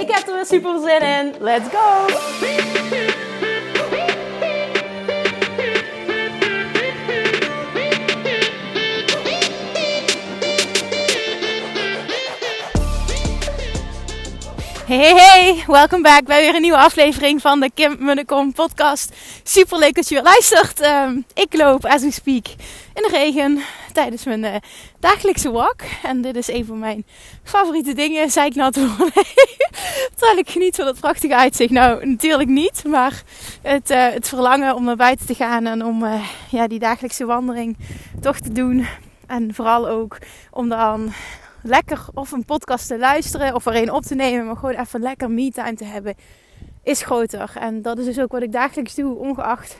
Ik heb er weer super zin in. Let's go! Hey, hey, welkom back bij weer een nieuwe aflevering van de Kim Munnekom podcast. Super leuk dat je weer luistert. Ehm, ik loop, as we speak, in de regen tijdens mijn uh, dagelijkse walk. En dit is een van mijn favoriete dingen, zeiknat worden. Terwijl ik geniet van het prachtige uitzicht. Nou, natuurlijk niet, maar het, uh, het verlangen om naar buiten te gaan en om uh, ja, die dagelijkse wandeling toch te doen. En vooral ook om dan lekker of een podcast te luisteren of er een op te nemen, maar gewoon even lekker me-time te hebben, is groter. En dat is dus ook wat ik dagelijks doe, ongeacht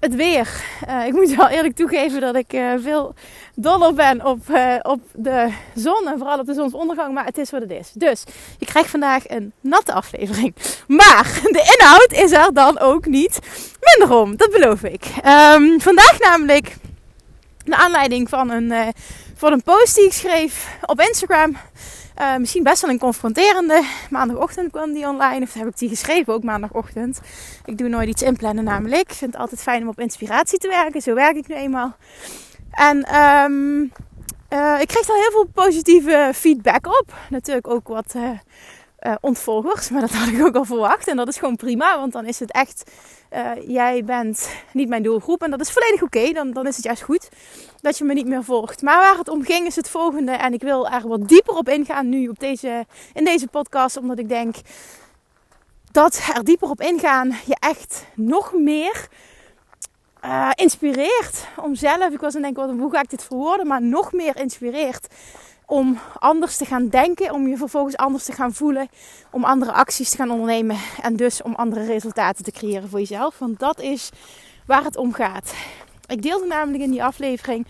het weer. Uh, ik moet wel eerlijk toegeven dat ik uh, veel doller ben op, uh, op de zon en vooral op de zonsondergang, maar het is wat het is. Dus je krijgt vandaag een natte aflevering. Maar de inhoud is er dan ook niet minder om, dat beloof ik. Um, vandaag namelijk, naar aanleiding van een voor een post die ik schreef op Instagram. Uh, misschien best wel een confronterende. Maandagochtend kwam die online. Of heb ik die geschreven ook maandagochtend. Ik doe nooit iets inplannen namelijk. Ik vind het altijd fijn om op inspiratie te werken. Zo werk ik nu eenmaal. En um, uh, ik kreeg daar heel veel positieve feedback op. Natuurlijk ook wat uh, uh. Maar dat had ik ook al verwacht. En dat is gewoon prima. Want dan is het echt uh, jij bent niet mijn doelgroep. En dat is volledig oké. Dan, dan is het juist goed dat je me niet meer volgt. Maar waar het om ging is het volgende. En ik wil er wat dieper op ingaan nu op deze, in deze podcast. Omdat ik denk dat er dieper op ingaan je echt nog meer uh, inspireert. Om zelf, ik was aan het denken, hoe ga ik dit verwoorden? Maar nog meer inspireert om anders te gaan denken, om je vervolgens anders te gaan voelen, om andere acties te gaan ondernemen en dus om andere resultaten te creëren voor jezelf. Want dat is waar het om gaat. Ik deelde namelijk in die aflevering,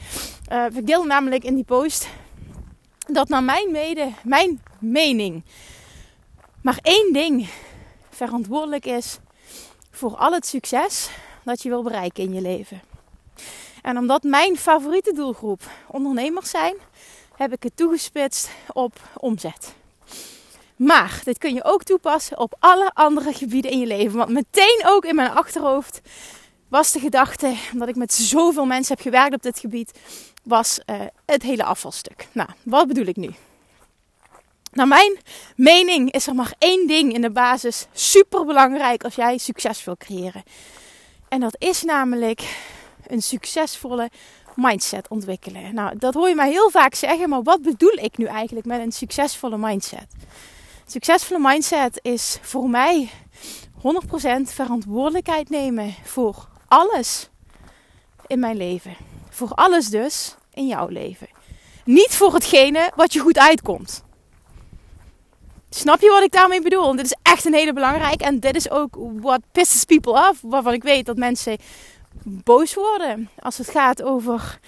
uh, ik deelde namelijk in die post, dat naar mijn, mede, mijn mening maar één ding verantwoordelijk is voor al het succes dat je wil bereiken in je leven. En omdat mijn favoriete doelgroep ondernemers zijn, heb ik het toegespitst op omzet. Maar dit kun je ook toepassen op alle andere gebieden in je leven. Want meteen ook in mijn achterhoofd was de gedachte, omdat ik met zoveel mensen heb gewerkt op dit gebied, was uh, het hele afvalstuk. Nou, wat bedoel ik nu? Naar mijn mening is er maar één ding in de basis super belangrijk als jij succes wil creëren. En dat is namelijk een succesvolle mindset ontwikkelen. Nou, dat hoor je mij heel vaak zeggen, maar wat bedoel ik nu eigenlijk met een succesvolle mindset? Succesvolle mindset is voor mij 100% verantwoordelijkheid nemen voor alles in mijn leven. Voor alles dus in jouw leven. Niet voor hetgene wat je goed uitkomt. Snap je wat ik daarmee bedoel? dit is echt een hele belangrijke. En dit is ook wat pisses people off. Waarvan ik weet dat mensen boos worden als het gaat over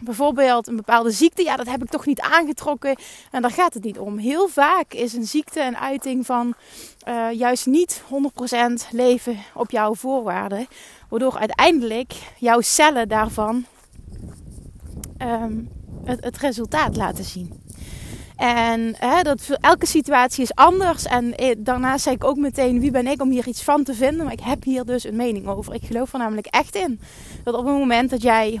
bijvoorbeeld een bepaalde ziekte. Ja, dat heb ik toch niet aangetrokken. En daar gaat het niet om. Heel vaak is een ziekte een uiting van uh, juist niet 100% leven op jouw voorwaarden. Waardoor uiteindelijk jouw cellen daarvan het, het resultaat laten zien. En dat, elke situatie is anders. En eh, daarnaast zei ik ook meteen: wie ben ik om hier iets van te vinden? Maar ik heb hier dus een mening over. Ik geloof er namelijk echt in dat op het moment dat jij 100%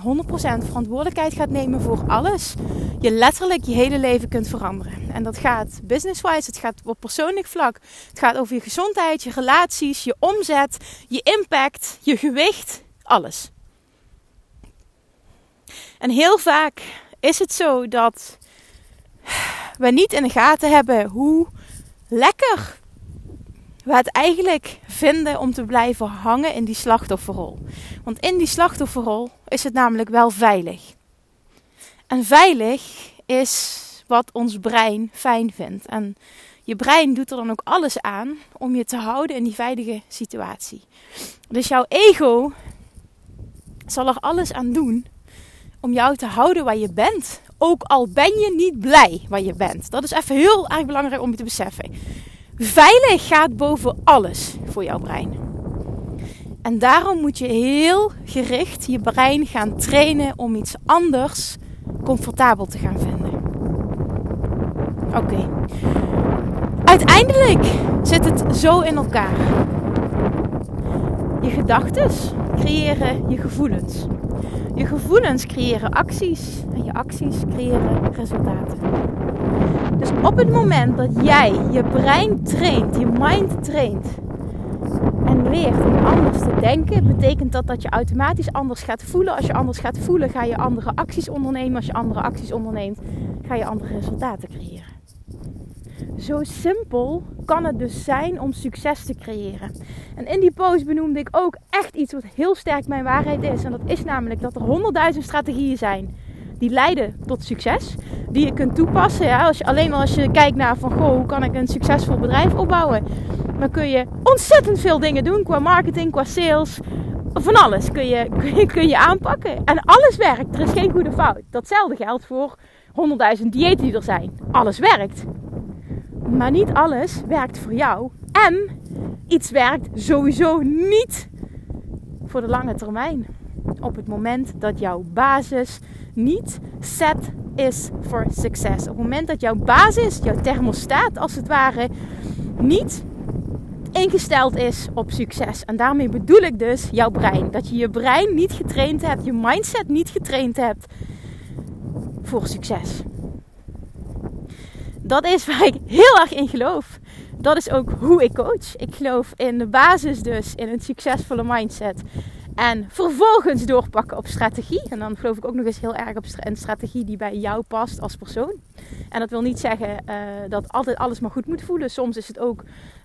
verantwoordelijkheid gaat nemen voor alles, je letterlijk je hele leven kunt veranderen. En dat gaat business-wise, het gaat op persoonlijk vlak. Het gaat over je gezondheid, je relaties, je omzet, je impact, je gewicht, alles. En heel vaak is het zo dat we niet in de gaten hebben hoe lekker we het eigenlijk vinden om te blijven hangen in die slachtofferrol. Want in die slachtofferrol is het namelijk wel veilig. En veilig is wat ons brein fijn vindt. En je brein doet er dan ook alles aan om je te houden in die veilige situatie. Dus jouw ego zal er alles aan doen om jou te houden waar je bent. Ook al ben je niet blij waar je bent. Dat is even heel erg belangrijk om je te beseffen. Veilig gaat boven alles voor jouw brein. En daarom moet je heel gericht je brein gaan trainen om iets anders comfortabel te gaan vinden. Oké. Uiteindelijk zit het zo in elkaar. Je gedachten creëren je gevoelens. Je gevoelens creëren acties en je acties creëren resultaten. Dus op het moment dat jij je brein traint, je mind traint en leert om anders te denken, betekent dat dat je automatisch anders gaat voelen. Als je anders gaat voelen, ga je andere acties ondernemen. Als je andere acties onderneemt, ga je andere resultaten creëren. Zo simpel kan het dus zijn om succes te creëren. En in die post benoemde ik ook echt iets wat heel sterk mijn waarheid is. En dat is namelijk dat er honderdduizend strategieën zijn die leiden tot succes. Die je kunt toepassen. Ja, als je, alleen al als je kijkt naar van goh, hoe kan ik een succesvol bedrijf opbouwen. Dan kun je ontzettend veel dingen doen qua marketing, qua sales. Van alles kun je, kun je, kun je aanpakken. En alles werkt. Er is geen goede fout. Datzelfde geldt voor 100.000 diëten die er zijn. Alles werkt. Maar niet alles werkt voor jou. En iets werkt sowieso niet voor de lange termijn. Op het moment dat jouw basis niet set is voor succes. Op het moment dat jouw basis, jouw thermostaat als het ware, niet ingesteld is op succes. En daarmee bedoel ik dus jouw brein. Dat je je brein niet getraind hebt, je mindset niet getraind hebt voor succes. Dat is waar ik heel erg in geloof. Dat is ook hoe ik coach. Ik geloof in de basis dus in een succesvolle mindset. En vervolgens doorpakken op strategie. En dan geloof ik ook nog eens heel erg op een strategie die bij jou past als persoon. En dat wil niet zeggen uh, dat altijd alles maar goed moet voelen. Soms is het ook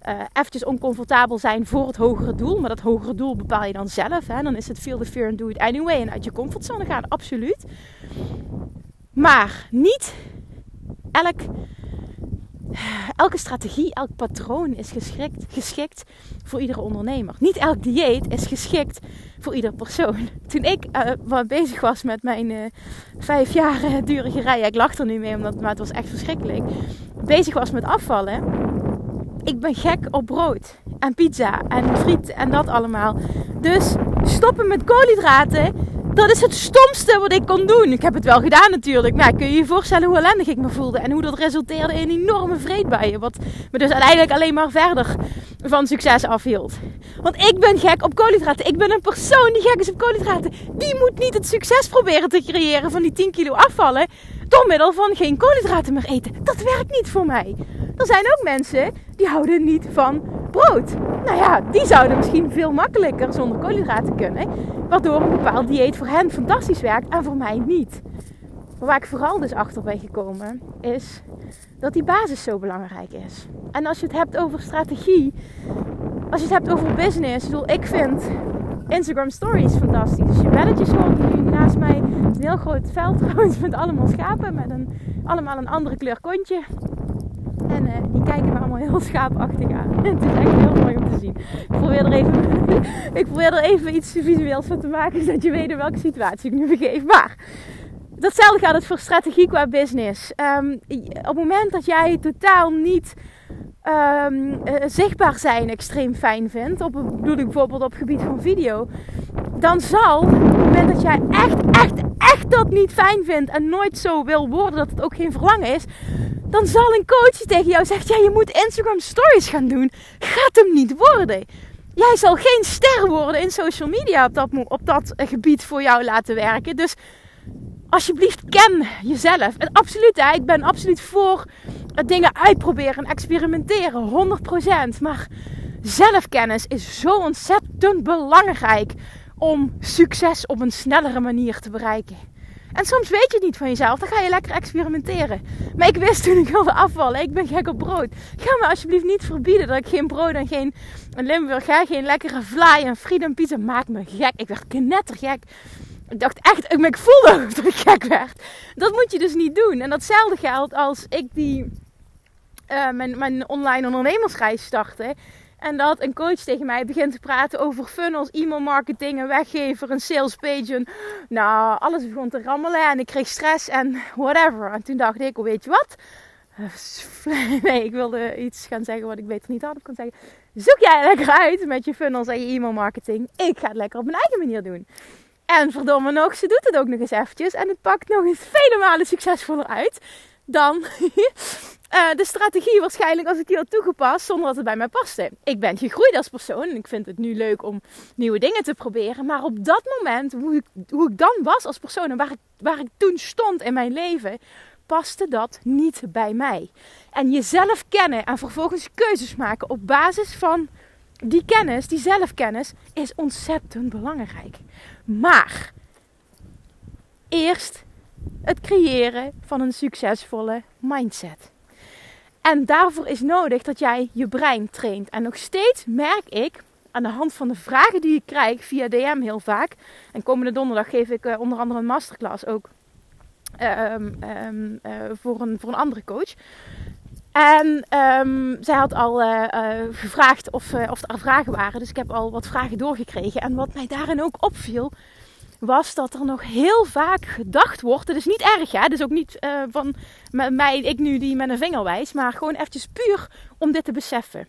uh, eventjes oncomfortabel zijn voor het hogere doel. Maar dat hogere doel bepaal je dan zelf. Hè? Dan is het feel the fear and do it anyway. En uit je comfortzone gaan, absoluut. Maar niet elk elke strategie, elk patroon is geschikt, geschikt voor iedere ondernemer. Niet elk dieet is geschikt voor ieder persoon. Toen ik uh, bezig was met mijn uh, vijf jaar uh, durige rij, ik lach er nu mee, omdat, maar het was echt verschrikkelijk. Bezig was met afvallen. Ik ben gek op brood en pizza en friet en dat allemaal. Dus stoppen met koolhydraten dat is het stomste wat ik kon doen. Ik heb het wel gedaan natuurlijk. Maar kun je je voorstellen hoe ellendig ik me voelde. En hoe dat resulteerde in enorme vreedbuien. Wat me dus uiteindelijk alleen maar verder van succes afhield. Want ik ben gek op koolhydraten. Ik ben een persoon die gek is op koolhydraten. Die moet niet het succes proberen te creëren van die 10 kilo afvallen. Door middel van geen koolhydraten meer eten. Dat werkt niet voor mij. Er zijn ook mensen die houden niet van brood. Nou ja, die zouden misschien veel makkelijker zonder koolhydraten kunnen. Waardoor een bepaald dieet voor hen fantastisch werkt en voor mij niet. Maar waar ik vooral dus achter ben gekomen, is dat die basis zo belangrijk is. En als je het hebt over strategie, als je het hebt over business, bedoel, ik vind Instagram stories fantastisch. Als je belletjes hoort nu naast mij, een heel groot veld trouwens met allemaal schapen met een, allemaal een andere kleur kontje. Die kijken me allemaal heel schaapachtig aan. het is echt heel mooi om te zien. Ik probeer er even, ik probeer er even iets visueels van te maken, zodat je weet in welke situatie ik nu begeef. Maar datzelfde gaat het voor strategie qua business. Um, op het moment dat jij totaal niet um, uh, zichtbaar zijn extreem fijn vindt, op, bedoel ik bijvoorbeeld op het gebied van video, dan zal op het moment dat jij echt, echt, echt dat niet fijn vindt en nooit zo wil worden, dat het ook geen verlangen is, dan zal een coach tegen jou zeggen: ja, je moet Instagram stories gaan doen. Gaat hem niet worden. Jij zal geen ster worden in social media op dat, op dat gebied voor jou laten werken. Dus alsjeblieft, ken jezelf. En absoluut, hè, ik ben absoluut voor dingen uitproberen en experimenteren. 100%. Maar zelfkennis is zo ontzettend belangrijk om succes op een snellere manier te bereiken. En soms weet je het niet van jezelf. Dan ga je lekker experimenteren. Maar ik wist toen ik wilde afvallen. Ik ben gek op brood. Ga me alsjeblieft niet verbieden dat ik geen brood en geen Limburg ga. Geen lekkere vlaai en friet en pizza. Maakt me gek. Ik werd knettergek. Ik dacht echt, ik voelde dat ik gek werd. Dat moet je dus niet doen. En datzelfde geldt als ik die uh, mijn, mijn online ondernemersreis startte. En dat een coach tegen mij begint te praten over funnels, e-mail marketing, een weggever, een. En, nou, alles begon te rammelen en ik kreeg stress en whatever. En toen dacht ik, weet je wat? Nee, ik wilde iets gaan zeggen wat ik beter niet had kon zeggen. Zoek jij lekker uit met je funnels en je e-mail marketing. Ik ga het lekker op mijn eigen manier doen. En verdomme nog, ze doet het ook nog eens eventjes. En het pakt nog eens vele malen succesvoller uit dan uh, de strategie waarschijnlijk als ik die had toegepast zonder dat het bij mij paste. Ik ben gegroeid als persoon en ik vind het nu leuk om nieuwe dingen te proberen. Maar op dat moment, hoe ik, hoe ik dan was als persoon en waar ik, waar ik toen stond in mijn leven, paste dat niet bij mij. En jezelf kennen en vervolgens keuzes maken op basis van die kennis, die zelfkennis, is ontzettend belangrijk. Maar eerst het creëren van een succesvolle mindset. En daarvoor is nodig dat jij je brein traint. En nog steeds merk ik aan de hand van de vragen die ik krijg via DM heel vaak. En komende donderdag geef ik uh, onder andere een masterclass ook um, um, uh, voor, een, voor een andere coach. En um, zij had al uh, gevraagd of, of er vragen waren. Dus ik heb al wat vragen doorgekregen. En wat mij daarin ook opviel, was dat er nog heel vaak gedacht wordt. Het is niet erg, hè? Is ook niet uh, van mij, ik nu die met een vinger wijs. Maar gewoon eventjes puur om dit te beseffen.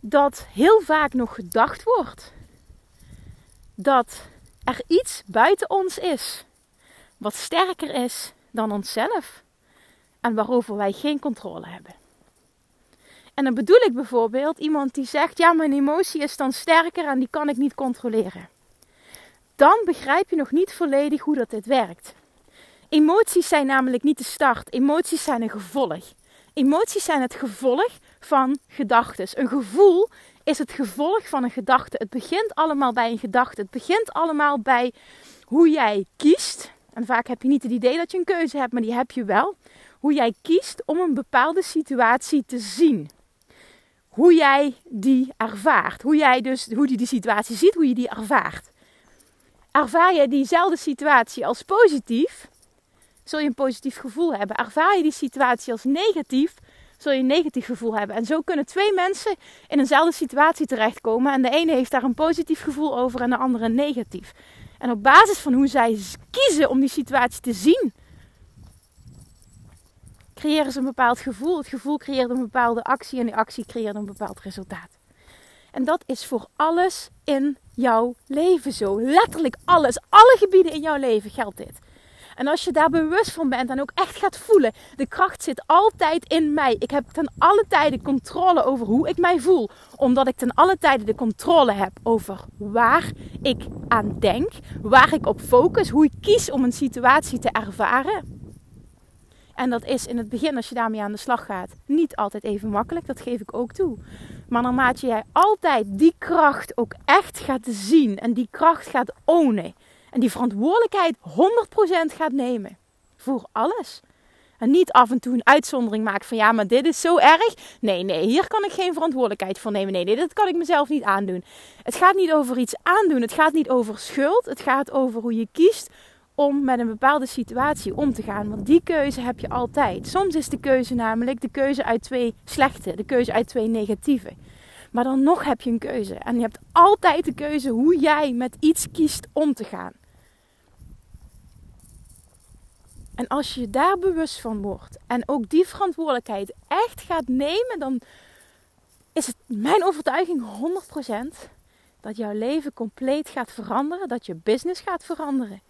Dat heel vaak nog gedacht wordt dat er iets buiten ons is. Wat sterker is dan onszelf. En waarover wij geen controle hebben. En dan bedoel ik bijvoorbeeld iemand die zegt: Ja, mijn emotie is dan sterker en die kan ik niet controleren dan begrijp je nog niet volledig hoe dat dit werkt. Emoties zijn namelijk niet de start, emoties zijn een gevolg. Emoties zijn het gevolg van gedachten. Een gevoel is het gevolg van een gedachte. Het begint allemaal bij een gedachte. Het begint allemaal bij hoe jij kiest. En vaak heb je niet het idee dat je een keuze hebt, maar die heb je wel. Hoe jij kiest om een bepaalde situatie te zien. Hoe jij die ervaart. Hoe jij dus hoe die, die situatie ziet, hoe je die ervaart ervaar je diezelfde situatie als positief, zul je een positief gevoel hebben. Ervaar je die situatie als negatief, zul je een negatief gevoel hebben. En zo kunnen twee mensen in eenzelfde situatie terechtkomen. En de ene heeft daar een positief gevoel over en de andere een negatief. En op basis van hoe zij kiezen om die situatie te zien, creëren ze een bepaald gevoel. Het gevoel creëert een bepaalde actie en die actie creëert een bepaald resultaat. En dat is voor alles in jouw leven zo. Letterlijk alles. Alle gebieden in jouw leven geldt dit. En als je daar bewust van bent en ook echt gaat voelen, de kracht zit altijd in mij. Ik heb ten alle tijde controle over hoe ik mij voel, omdat ik ten alle tijde de controle heb over waar ik aan denk, waar ik op focus, hoe ik kies om een situatie te ervaren. En dat is in het begin, als je daarmee aan de slag gaat, niet altijd even makkelijk. Dat geef ik ook toe. Maar naarmate jij altijd die kracht ook echt gaat zien en die kracht gaat ownen en die verantwoordelijkheid 100% gaat nemen voor alles. En niet af en toe een uitzondering maken van ja, maar dit is zo erg. Nee, nee, hier kan ik geen verantwoordelijkheid voor nemen. Nee, nee, dat kan ik mezelf niet aandoen. Het gaat niet over iets aandoen. Het gaat niet over schuld. Het gaat over hoe je kiest om met een bepaalde situatie om te gaan. Want die keuze heb je altijd. Soms is de keuze namelijk de keuze uit twee slechte, de keuze uit twee negatieve. Maar dan nog heb je een keuze. En je hebt altijd de keuze hoe jij met iets kiest om te gaan. En als je daar bewust van wordt en ook die verantwoordelijkheid echt gaat nemen, dan is het mijn overtuiging 100% dat jouw leven compleet gaat veranderen, dat je business gaat veranderen.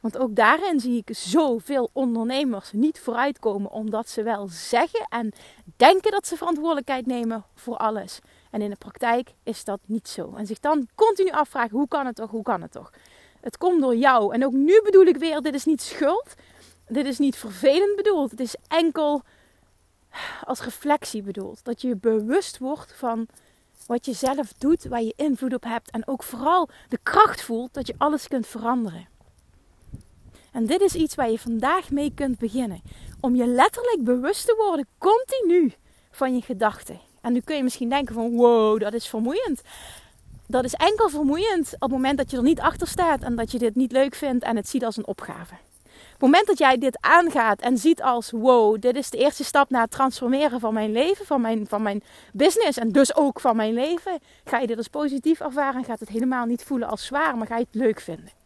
Want ook daarin zie ik zoveel ondernemers niet vooruitkomen omdat ze wel zeggen en denken dat ze verantwoordelijkheid nemen voor alles. En in de praktijk is dat niet zo. En zich dan continu afvragen: hoe kan het toch? Hoe kan het toch? Het komt door jou. En ook nu bedoel ik weer: dit is niet schuld. Dit is niet vervelend bedoeld. Het is enkel als reflectie bedoeld. Dat je bewust wordt van wat je zelf doet, waar je invloed op hebt. En ook vooral de kracht voelt dat je alles kunt veranderen. En dit is iets waar je vandaag mee kunt beginnen. Om je letterlijk bewust te worden, continu, van je gedachten. En nu kun je misschien denken van, wow, dat is vermoeiend. Dat is enkel vermoeiend op het moment dat je er niet achter staat en dat je dit niet leuk vindt en het ziet als een opgave. het moment dat jij dit aangaat en ziet als wow, dit is de eerste stap naar het transformeren van mijn leven, van mijn, van mijn business en dus ook van mijn leven, ga je dit als positief ervaren en gaat het helemaal niet voelen als zwaar, maar ga je het leuk vinden.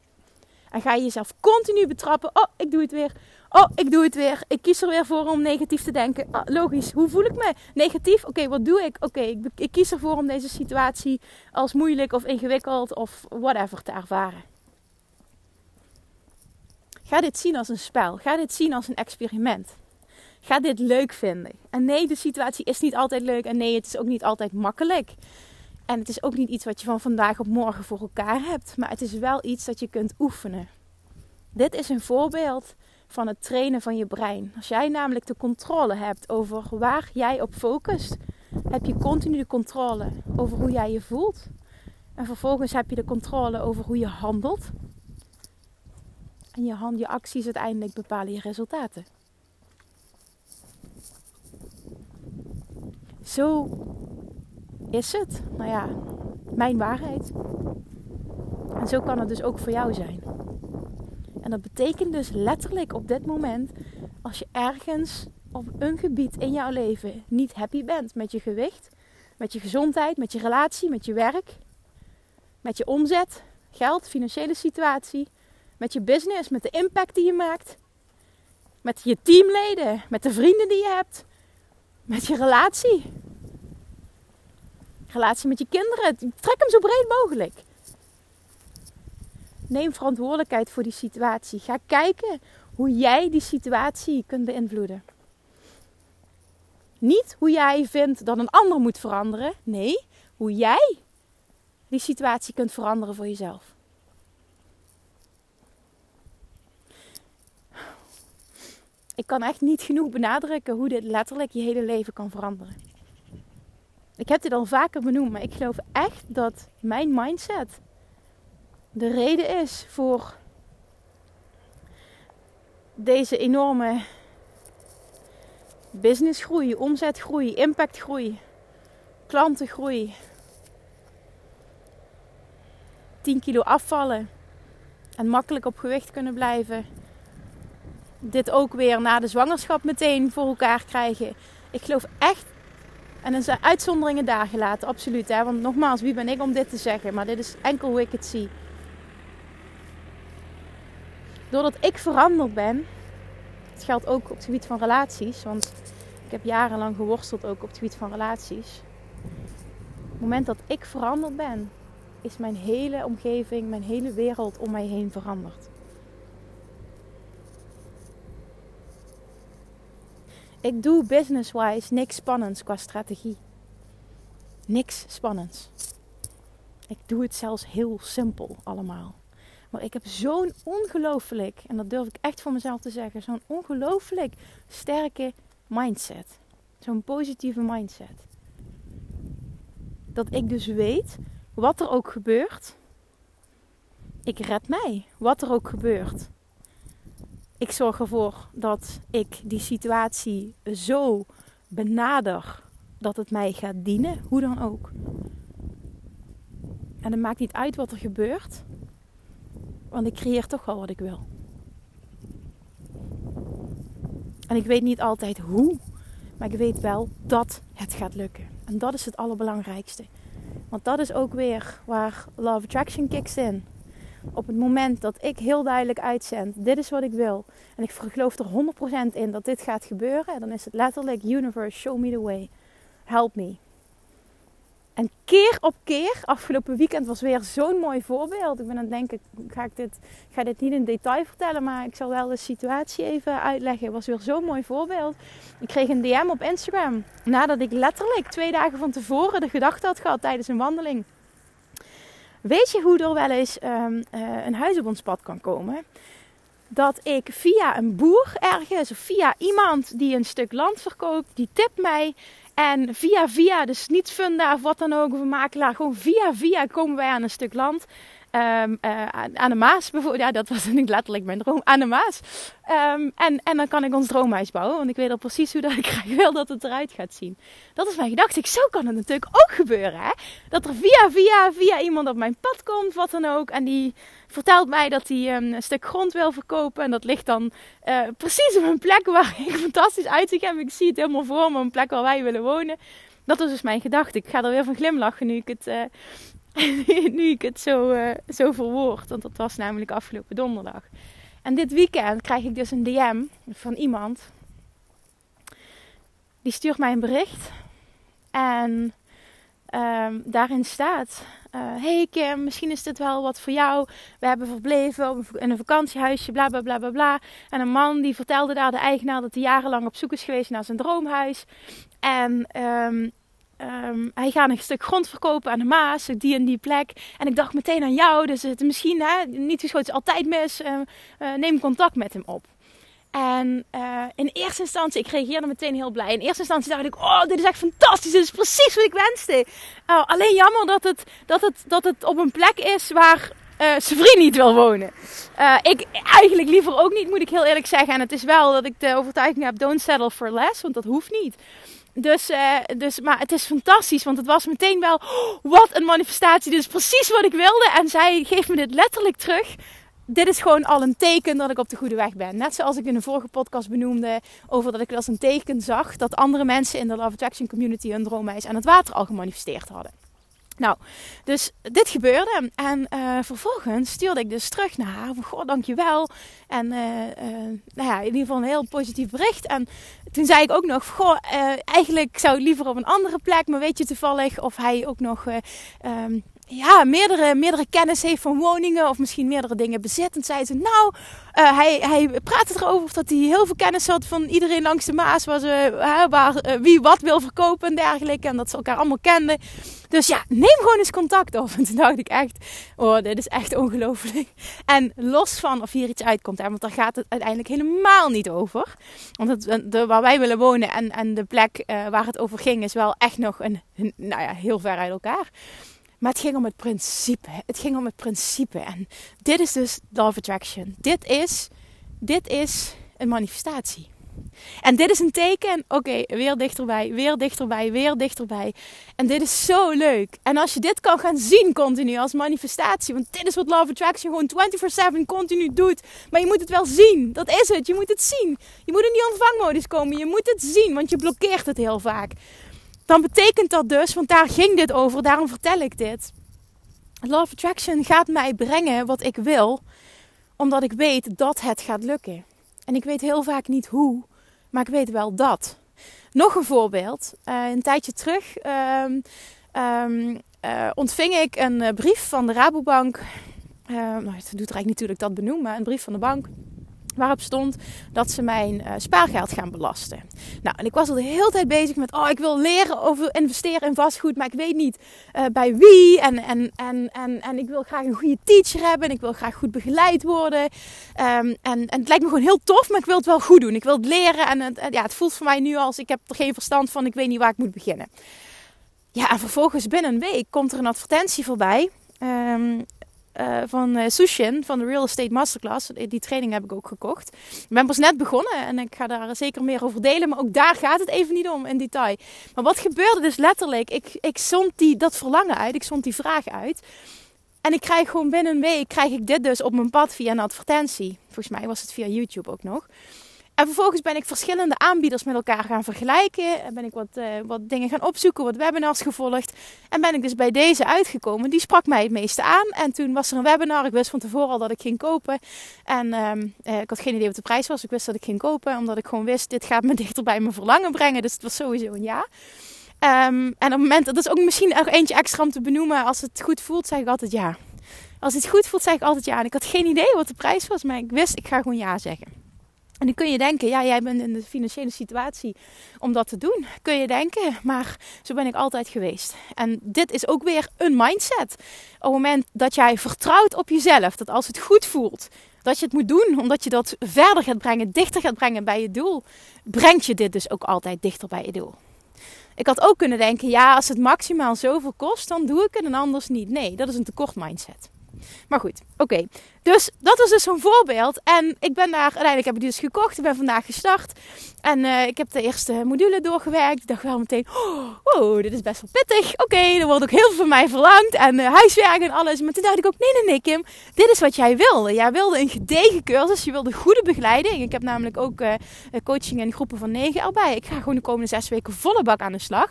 En ga je jezelf continu betrappen. Oh, ik doe het weer. Oh, ik doe het weer. Ik kies er weer voor om negatief te denken. Ah, logisch. Hoe voel ik me? Negatief? Oké, wat doe ik? Oké, ik, ik kies ervoor om deze situatie als moeilijk of ingewikkeld of whatever te ervaren. Ga dit zien als een spel. Ga dit zien als een experiment. Ga dit leuk vinden. En nee, de situatie is niet altijd leuk. En nee, het is ook niet altijd makkelijk. En het is ook niet iets wat je van vandaag op morgen voor elkaar hebt. Maar het is wel iets dat je kunt oefenen. Dit is een voorbeeld van het trainen van je brein. Als jij namelijk de controle hebt over waar jij op focust, heb je continu de controle over hoe jij je voelt. En vervolgens heb je de controle over hoe je handelt. En je, hand, je acties uiteindelijk bepalen je resultaten. Zo is het. Nou ja, mijn waarheid. En zo kan het dus ook voor jou zijn. En dat betekent dus letterlijk op dit moment, als je ergens op een gebied in jouw leven niet happy bent met je gewicht, met je gezondheid, met je relatie, met je werk, met je omzet, geld, financiële situatie, met je business, met de impact die je maakt, met je teamleden, met de vrienden die je hebt, met je relatie. Relatie met je kinderen. Trek hem zo breed mogelijk. Neem verantwoordelijkheid voor die situatie. Ga kijken hoe jij die situatie kunt beïnvloeden. Niet hoe jij vindt dat een ander moet veranderen. Nee, hoe jij die situatie kunt veranderen voor jezelf. Ik kan echt niet genoeg benadrukken hoe dit letterlijk je hele leven kan veranderen. Ik heb dit al vaker benoemd, maar ik geloof echt dat mijn mindset de reden is voor deze enorme businessgroei, omzetgroei, impactgroei, klantengroei. 10 kilo afvallen en makkelijk op gewicht kunnen blijven. Dit ook weer na de zwangerschap meteen voor elkaar krijgen. Ik geloof echt, en er zijn uitzonderingen daar gelaten, absoluut. Hè? Want nogmaals, wie ben ik om dit te zeggen? Maar dit is enkel hoe ik het zie doordat ik veranderd ben, het geldt ook op het gebied van relaties, want ik heb jarenlang geworsteld ook op het gebied van relaties. Op het moment dat ik veranderd ben, is mijn hele omgeving, mijn hele wereld om mij heen veranderd. Ik doe business-wise niks spannends qua strategie. Niks spannends. Ik doe het zelfs heel simpel allemaal. Maar ik heb zo'n ongelooflijk, en dat durf ik echt voor mezelf te zeggen, zo'n ongelooflijk sterke mindset. Zo'n positieve mindset. Dat ik dus weet, wat er ook gebeurt, ik red mij. Wat er ook gebeurt. Ik zorg ervoor dat ik die situatie zo benader dat het mij gaat dienen, hoe dan ook. En het maakt niet uit wat er gebeurt. Want ik creëer toch wel wat ik wil. En ik weet niet altijd hoe, maar ik weet wel dat het gaat lukken. En dat is het allerbelangrijkste. Want dat is ook weer waar Love Attraction kicks in. Op het moment dat ik heel duidelijk uitzend, dit is wat ik wil. En ik geloof er 100% in dat dit gaat gebeuren. Dan is het letterlijk, universe, show me the way. Help me. En keer op keer, afgelopen weekend was weer zo'n mooi voorbeeld. Ik ben aan het denken, ga ik dit, ga dit niet in detail vertellen, maar ik zal wel de situatie even uitleggen. Het was weer zo'n mooi voorbeeld. Ik kreeg een DM op Instagram nadat ik letterlijk twee dagen van tevoren de gedachte had gehad tijdens een wandeling. Weet je hoe er wel eens um, uh, een huis op ons pad kan komen? Dat ik via een boer ergens of via iemand die een stuk land verkoopt, die tipt mij en via via, dus niet funda of wat dan ook, of een makelaar, gewoon via via komen wij aan een stuk land. Um, aan de Maas bijvoorbeeld. Ja, dat was niet letterlijk mijn droom. Aan de Maas. Um, en, en dan kan ik ons droomhuis bouwen. Want ik weet al precies hoe dat ik graag wil dat het eruit gaat zien. Dat is mijn gedachte. Ik, zo kan het natuurlijk ook gebeuren. Hè? Dat er via, via, via iemand op mijn pad komt. Wat dan ook. En die vertelt mij dat hij um, een stuk grond wil verkopen. En dat ligt dan uh, precies op een plek waar ik fantastisch uitzicht heb. Ik zie het helemaal voor me. Een plek waar wij willen wonen. Dat is dus mijn gedachte. Ik ga er weer van glimlachen nu ik het, uh, nu ik het zo, uh, zo verwoord. Want dat was namelijk afgelopen donderdag. En dit weekend krijg ik dus een DM van iemand. Die stuurt mij een bericht. En um, daarin staat: uh, Hey Kim, misschien is dit wel wat voor jou. We hebben verbleven in een vakantiehuisje, bla bla bla bla bla. En een man die vertelde daar de eigenaar dat hij jarenlang op zoek is geweest naar zijn droomhuis. En um, um, hij gaat een stuk grond verkopen aan de Maas, die en die plek. En ik dacht meteen aan jou, dus het misschien hè, niet geschoten altijd mis. Uh, uh, neem contact met hem op. En uh, in eerste instantie, ik reageerde meteen heel blij. In eerste instantie dacht ik, oh, dit is echt fantastisch. Dit is precies wat ik wenste. Uh, alleen jammer dat het, dat, het, dat het op een plek is waar uh, vriend niet wil wonen. ik eigenlijk liever ook niet, moet ik heel eerlijk zeggen. En het is wel dat ik de overtuiging heb, don't settle for less. Want dat hoeft niet. Dus, uh, dus, maar het is fantastisch, want het was meteen wel, oh, wat een manifestatie. Dit is precies wat ik wilde. En zij geeft me dit letterlijk terug. Dit is gewoon al een teken dat ik op de goede weg ben. Net zoals ik in een vorige podcast benoemde over dat ik als een teken zag dat andere mensen in de Love Attraction community hun droommeis aan het water al gemanifesteerd hadden. Nou, dus dit gebeurde. En uh, vervolgens stuurde ik dus terug naar haar. Van, goh, dankjewel. En uh, uh, nou ja, in ieder geval een heel positief bericht. En toen zei ik ook nog, goh, eigenlijk zou ik liever op een andere plek. Maar weet je toevallig of hij ook nog um, ja, meerdere, meerdere kennis heeft van woningen of misschien meerdere dingen bezit. En zei ze, nou, uh, hij, hij praatte erover dat hij heel veel kennis had van iedereen langs de Maas, waar, ze, uh, wie wat wil verkopen en dergelijke. En dat ze elkaar allemaal kenden. Dus ja, neem gewoon eens contact op. En toen dacht ik echt, oh, dit is echt ongelooflijk. En los van of hier iets uitkomt, hè, want daar gaat het uiteindelijk helemaal niet over. Want het, de, waar wij willen wonen en, en de plek waar het over ging, is wel echt nog een nou ja, heel ver uit elkaar. Maar het ging om het principe. Het ging om het principe. En dit is dus Love Attraction. Dit is, dit is een manifestatie. En dit is een teken. Oké, weer dichterbij, weer dichterbij, weer dichterbij. En dit is zo leuk. En als je dit kan gaan zien continu als manifestatie. Want dit is wat Love Attraction gewoon 24-7 continu doet. Maar je moet het wel zien. Dat is het. Je moet het zien. Je moet in die ontvangmodus komen. Je moet het zien. Want je blokkeert het heel vaak dan betekent dat dus, want daar ging dit over, daarom vertel ik dit. Love Attraction gaat mij brengen wat ik wil, omdat ik weet dat het gaat lukken. En ik weet heel vaak niet hoe, maar ik weet wel dat. Nog een voorbeeld. Uh, een tijdje terug um, um, uh, ontving ik een uh, brief van de Rabobank. Uh, nou, het doet er eigenlijk natuurlijk dat benoemen, maar een brief van de bank Waarop stond dat ze mijn uh, spaargeld gaan belasten. Nou, en ik was al de hele tijd bezig met: oh, ik wil leren over investeren in vastgoed, maar ik weet niet uh, bij wie. En, en, en, en, en ik wil graag een goede teacher hebben. En ik wil graag goed begeleid worden. Um, en, het lijkt me gewoon heel tof, maar ik wil het wel goed doen. Ik wil het leren. En het, ja, het voelt voor mij nu als: ik heb er geen verstand van, ik weet niet waar ik moet beginnen. Ja, en vervolgens binnen een week komt er een advertentie voorbij. Um, uh, van uh, Sushin van de Real Estate Masterclass. Die training heb ik ook gekocht. Ik ben pas net begonnen en ik ga daar zeker meer over delen. Maar ook daar gaat het even niet om in detail. Maar wat gebeurde dus letterlijk? Ik, ik zond die, dat verlangen uit. Ik zond die vraag uit. En ik krijg gewoon binnen een week krijg ik dit dus op mijn pad via een advertentie. Volgens mij was het via YouTube ook nog. En vervolgens ben ik verschillende aanbieders met elkaar gaan vergelijken. En ben ik wat, uh, wat dingen gaan opzoeken, wat webinars gevolgd. En ben ik dus bij deze uitgekomen. Die sprak mij het meeste aan. En toen was er een webinar. Ik wist van tevoren al dat ik ging kopen. En um, uh, ik had geen idee wat de prijs was. Ik wist dat ik ging kopen. Omdat ik gewoon wist, dit gaat me dichter bij mijn verlangen brengen. Dus het was sowieso een ja. Um, en op het moment, dat is ook misschien nog eentje extra om te benoemen. Als het goed voelt, zeg ik altijd ja. Als het goed voelt, zeg ik altijd ja. En ik had geen idee wat de prijs was. Maar ik wist, ik ga gewoon ja zeggen. En dan kun je denken, ja, jij bent in de financiële situatie om dat te doen. Kun je denken, maar zo ben ik altijd geweest. En dit is ook weer een mindset. Op het moment dat jij vertrouwt op jezelf, dat als het goed voelt, dat je het moet doen, omdat je dat verder gaat brengen, dichter gaat brengen bij je doel, brengt je dit dus ook altijd dichter bij je doel. Ik had ook kunnen denken, ja, als het maximaal zoveel kost, dan doe ik het en anders niet. Nee, dat is een tekort mindset. Maar goed, oké. Dus dat was dus zo'n voorbeeld. En ik ben daar, uiteindelijk heb ik die dus gekocht. Ik ben vandaag gestart. En uh, ik heb de eerste module doorgewerkt. Ik dacht wel meteen, oh, dit is best wel pittig. Oké, er wordt ook heel veel van mij verlangd. En uh, huiswerk en alles. Maar toen dacht ik ook, nee, nee, nee Kim. Dit is wat jij wilde. Jij wilde een gedegen cursus. Je wilde goede begeleiding. Ik heb namelijk ook uh, coaching in groepen van negen erbij. Ik ga gewoon de komende zes weken volle bak aan de slag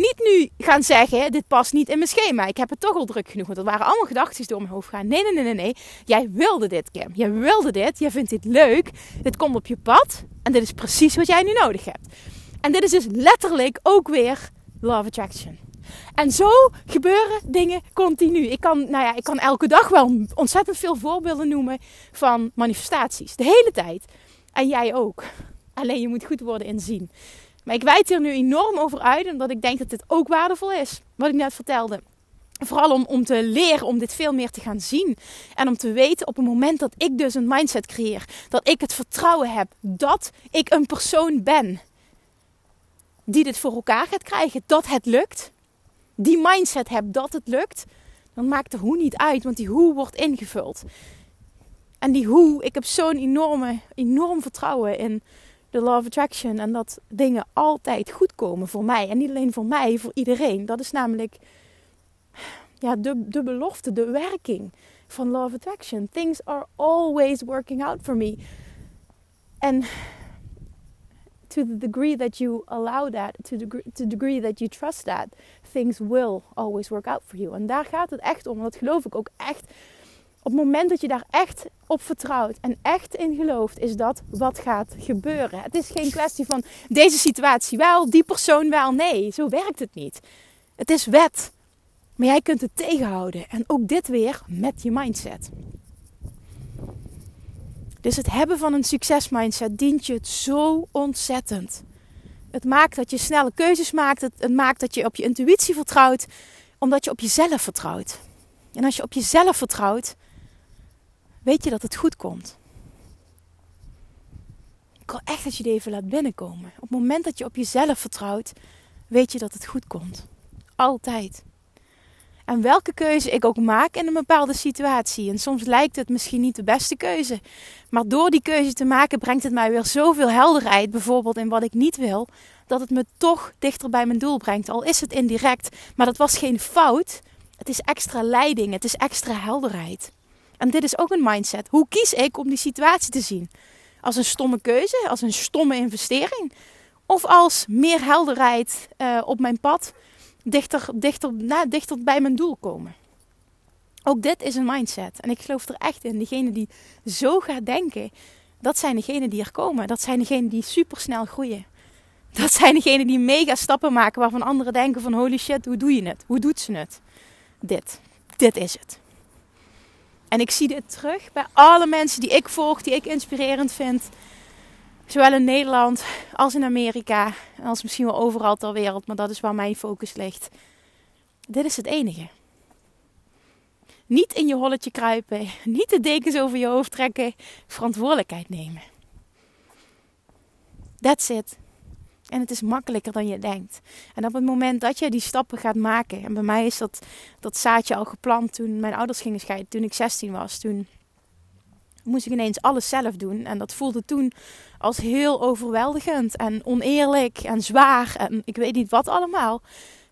niet nu gaan zeggen: dit past niet in mijn schema. Ik heb het toch al druk genoeg. Want dat waren allemaal gedachten door mijn hoofd gaan. Nee, nee, nee, nee, nee. Jij wilde dit, Kim. Jij wilde dit. Jij vindt dit leuk. Dit komt op je pad. En dit is precies wat jij nu nodig hebt. En dit is dus letterlijk ook weer Love Attraction. En zo gebeuren dingen continu. Ik kan, nou ja, ik kan elke dag wel ontzettend veel voorbeelden noemen van manifestaties. De hele tijd. En jij ook. Alleen je moet goed worden in zien. Maar ik wijd hier nu enorm over uit, omdat ik denk dat dit ook waardevol is. Wat ik net vertelde. Vooral om, om te leren om dit veel meer te gaan zien. En om te weten op het moment dat ik dus een mindset creëer. Dat ik het vertrouwen heb dat ik een persoon ben. Die dit voor elkaar gaat krijgen. Dat het lukt. Die mindset heb dat het lukt. Dan maakt de hoe niet uit. Want die hoe wordt ingevuld. En die hoe, ik heb zo'n enorme, enorm vertrouwen in de law of attraction en dat dingen altijd goed komen voor mij. En niet alleen voor mij, voor iedereen. Dat is namelijk ja, de, de belofte, de werking van law of attraction. Things are always working out for me. En to the degree that you allow that, to the, to the degree that you trust that, things will always work out for you. En daar gaat het echt om. Dat geloof ik ook echt op het moment dat je daar echt op vertrouwt en echt in gelooft, is dat wat gaat gebeuren. Het is geen kwestie van deze situatie wel, die persoon wel. Nee, zo werkt het niet. Het is wet. Maar jij kunt het tegenhouden. En ook dit weer met je mindset. Dus het hebben van een succesmindset dient je het zo ontzettend. Het maakt dat je snelle keuzes maakt. Het, het maakt dat je op je intuïtie vertrouwt. Omdat je op jezelf vertrouwt. En als je op jezelf vertrouwt, weet je dat het goed komt. Ik wil echt dat je die even laat binnenkomen. Op het moment dat je op jezelf vertrouwt, weet je dat het goed komt. Altijd. En welke keuze ik ook maak in een bepaalde situatie. En soms lijkt het misschien niet de beste keuze. Maar door die keuze te maken brengt het mij weer zoveel helderheid. Bijvoorbeeld in wat ik niet wil. Dat het me toch dichter bij mijn doel brengt. Al is het indirect. Maar dat was geen fout. Het is extra leiding. Het is extra helderheid. En dit is ook een mindset. Hoe kies ik om die situatie te zien? Als een stomme keuze, als een stomme investering, of als meer helderheid uh, op mijn pad, dichter, dichter, nou, dichter bij mijn doel komen. Ook dit is een mindset. En ik geloof er echt in. Degene die zo gaat denken, dat zijn degenen die er komen. Dat zijn degenen die supersnel groeien. Dat zijn degenen die mega stappen maken waarvan anderen denken van holy shit, hoe doe je het? Hoe doet ze het? Dit. Dit is het. En ik zie dit terug bij alle mensen die ik volg, die ik inspirerend vind. Zowel in Nederland als in Amerika. En als misschien wel overal ter wereld, maar dat is waar mijn focus ligt. Dit is het enige. Niet in je holletje kruipen, niet de dekens over je hoofd trekken, verantwoordelijkheid nemen. That's it. En het is makkelijker dan je denkt. En op het moment dat je die stappen gaat maken. En bij mij is dat, dat zaadje al geplant toen mijn ouders gingen scheiden. Toen ik 16 was. Toen moest ik ineens alles zelf doen. En dat voelde toen als heel overweldigend. En oneerlijk en zwaar. En ik weet niet wat allemaal.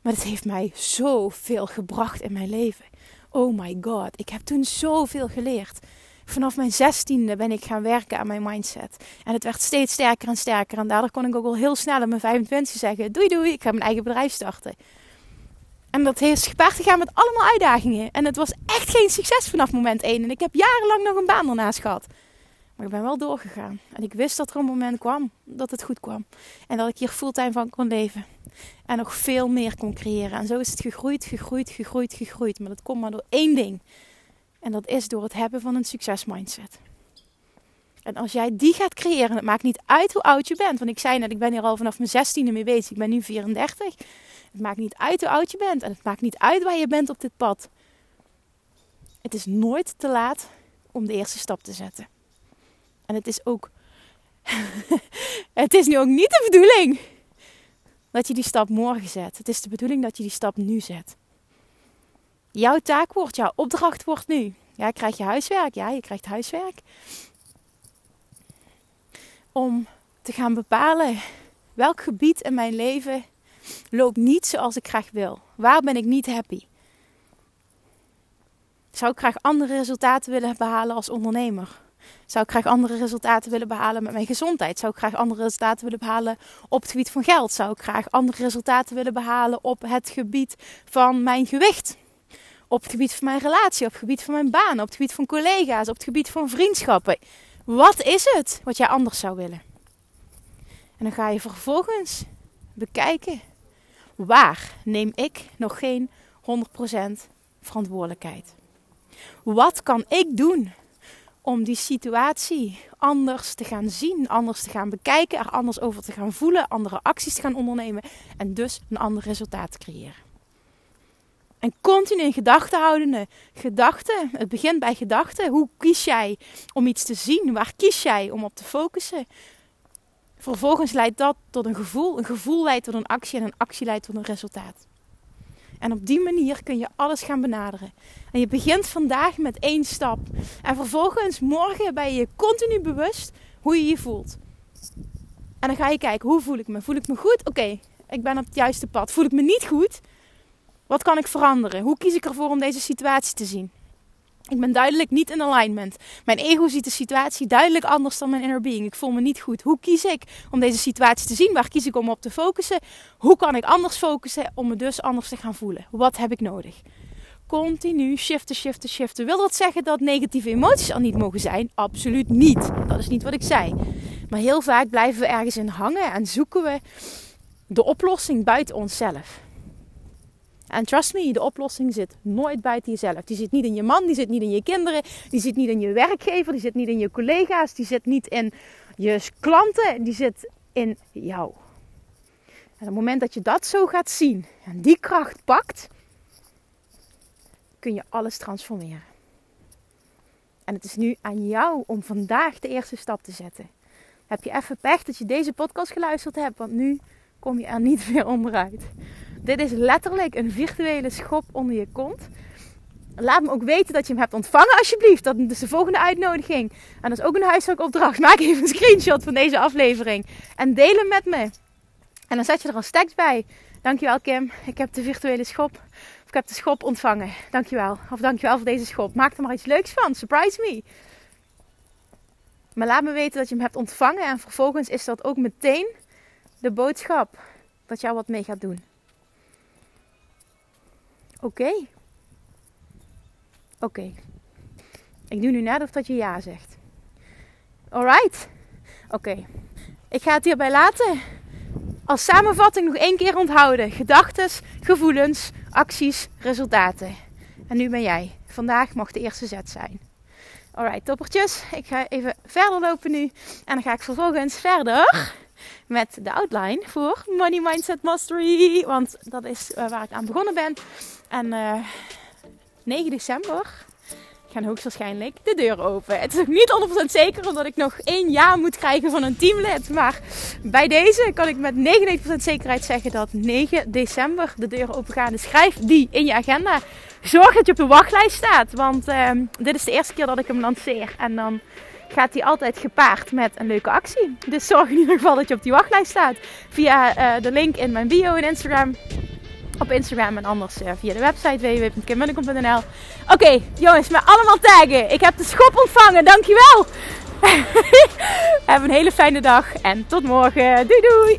Maar het heeft mij zoveel gebracht in mijn leven. Oh my god. Ik heb toen zoveel geleerd vanaf mijn zestiende ben ik gaan werken aan mijn mindset. En het werd steeds sterker en sterker. En daardoor kon ik ook al heel snel in mijn 25 zeggen: Doei, doei, ik ga mijn eigen bedrijf starten. En dat heeft gepaard gegaan met allemaal uitdagingen. En het was echt geen succes vanaf moment 1. En ik heb jarenlang nog een baan ernaast gehad. Maar ik ben wel doorgegaan. En ik wist dat er een moment kwam dat het goed kwam. En dat ik hier fulltime van kon leven. En nog veel meer kon creëren. En zo is het gegroeid, gegroeid, gegroeid, gegroeid. Maar dat komt maar door één ding. En dat is door het hebben van een succesmindset. En als jij die gaat creëren, het maakt niet uit hoe oud je bent. Want ik zei net, ik ben hier al vanaf mijn zestiende mee bezig. Ik ben nu 34. Het maakt niet uit hoe oud je bent. En het maakt niet uit waar je bent op dit pad. Het is nooit te laat om de eerste stap te zetten. En het is ook. het is nu ook niet de bedoeling dat je die stap morgen zet. Het is de bedoeling dat je die stap nu zet. Jouw taak wordt, jouw opdracht wordt nu. Ja, krijg je huiswerk? Ja, je krijgt huiswerk. Om te gaan bepalen welk gebied in mijn leven loopt niet zoals ik graag wil. Waar ben ik niet happy? Zou ik graag andere resultaten willen behalen als ondernemer? Zou ik graag andere resultaten willen behalen met mijn gezondheid? Zou ik graag andere resultaten willen behalen op het gebied van geld? Zou ik graag andere resultaten willen behalen op het gebied van mijn gewicht? Op het gebied van mijn relatie, op het gebied van mijn baan, op het gebied van collega's, op het gebied van vriendschappen. Wat is het wat jij anders zou willen? En dan ga je vervolgens bekijken waar neem ik nog geen 100% verantwoordelijkheid. Wat kan ik doen om die situatie anders te gaan zien, anders te gaan bekijken, er anders over te gaan voelen, andere acties te gaan ondernemen en dus een ander resultaat te creëren? En continu in gedachten houdende. Gedachten, het begint bij gedachten. Hoe kies jij om iets te zien? Waar kies jij om op te focussen? Vervolgens leidt dat tot een gevoel. Een gevoel leidt tot een actie en een actie leidt tot een resultaat. En op die manier kun je alles gaan benaderen. En je begint vandaag met één stap. En vervolgens morgen ben je continu bewust hoe je je voelt. En dan ga je kijken, hoe voel ik me? Voel ik me goed? Oké, ik ben op het juiste pad. Voel ik me niet goed? Wat kan ik veranderen? Hoe kies ik ervoor om deze situatie te zien? Ik ben duidelijk niet in alignment. Mijn ego ziet de situatie duidelijk anders dan mijn inner being. Ik voel me niet goed. Hoe kies ik om deze situatie te zien? Waar kies ik om op te focussen? Hoe kan ik anders focussen om me dus anders te gaan voelen? Wat heb ik nodig? Continu shiften, shiften, shiften. Wil dat zeggen dat negatieve emoties er niet mogen zijn? Absoluut niet. Dat is niet wat ik zei. Maar heel vaak blijven we ergens in hangen en zoeken we de oplossing buiten onszelf. En trust me, de oplossing zit nooit buiten jezelf. Die zit niet in je man, die zit niet in je kinderen, die zit niet in je werkgever, die zit niet in je collega's, die zit niet in je klanten, die zit in jou. En op het moment dat je dat zo gaat zien en die kracht pakt, kun je alles transformeren. En het is nu aan jou om vandaag de eerste stap te zetten. Heb je even pech dat je deze podcast geluisterd hebt, want nu kom je er niet meer onderuit. Dit is letterlijk een virtuele schop onder je kont. Laat me ook weten dat je hem hebt ontvangen, alsjeblieft. Dat is de volgende uitnodiging. En dat is ook een huiswerkopdracht. Maak even een screenshot van deze aflevering. En deel hem met me. En dan zet je er een tekst bij. Dankjewel Kim. Ik heb de virtuele schop. Of ik heb de schop ontvangen. Dankjewel. Of dankjewel voor deze schop. Maak er maar iets leuks van. Surprise me. Maar laat me weten dat je hem hebt ontvangen. En vervolgens is dat ook meteen de boodschap dat jou wat mee gaat doen. Oké. Oké. Ik doe nu net of dat je ja zegt. Alright. Oké. Ik ga het hierbij laten. Als samenvatting nog één keer onthouden. Gedachten, gevoelens, acties, resultaten. En nu ben jij. Vandaag mag de eerste zet zijn. Alright, toppertjes. Ik ga even verder lopen nu. En dan ga ik vervolgens verder met de outline voor Money Mindset Mastery. Want dat is eh, waar ik aan begonnen ben. En uh, eh, 9 december gaan hoogstwaarschijnlijk de deur open. Het is ook niet 100% zeker omdat ik nog één jaar moet krijgen van een teamlid. Maar bij deze kan ik met 99% zekerheid zeggen dat 9 december de deuren open gaan. Dus schrijf die in je agenda. Zorg dat je op de wachtlijst staat. Want uh, dit is de eerste keer dat ik hem lanceer. En dan gaat die altijd gepaard met een leuke actie. Dus zorg in ieder geval dat je op die wachtlijst staat. Via uh, de link in mijn bio in Instagram op Instagram en anders uh, via de website www.kimmunnekom.nl. Oké, jongens, met allemaal taggen. Ik heb de schop ontvangen, dankjewel. Heb een hele fijne dag en tot morgen. Doei doei.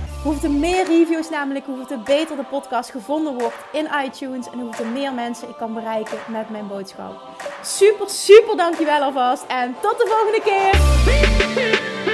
Hoeveel er meer reviews namelijk, hoeveel er beter de podcast gevonden wordt in iTunes en hoeveel meer mensen ik kan bereiken met mijn boodschap. Super, super dankjewel alvast en tot de volgende keer!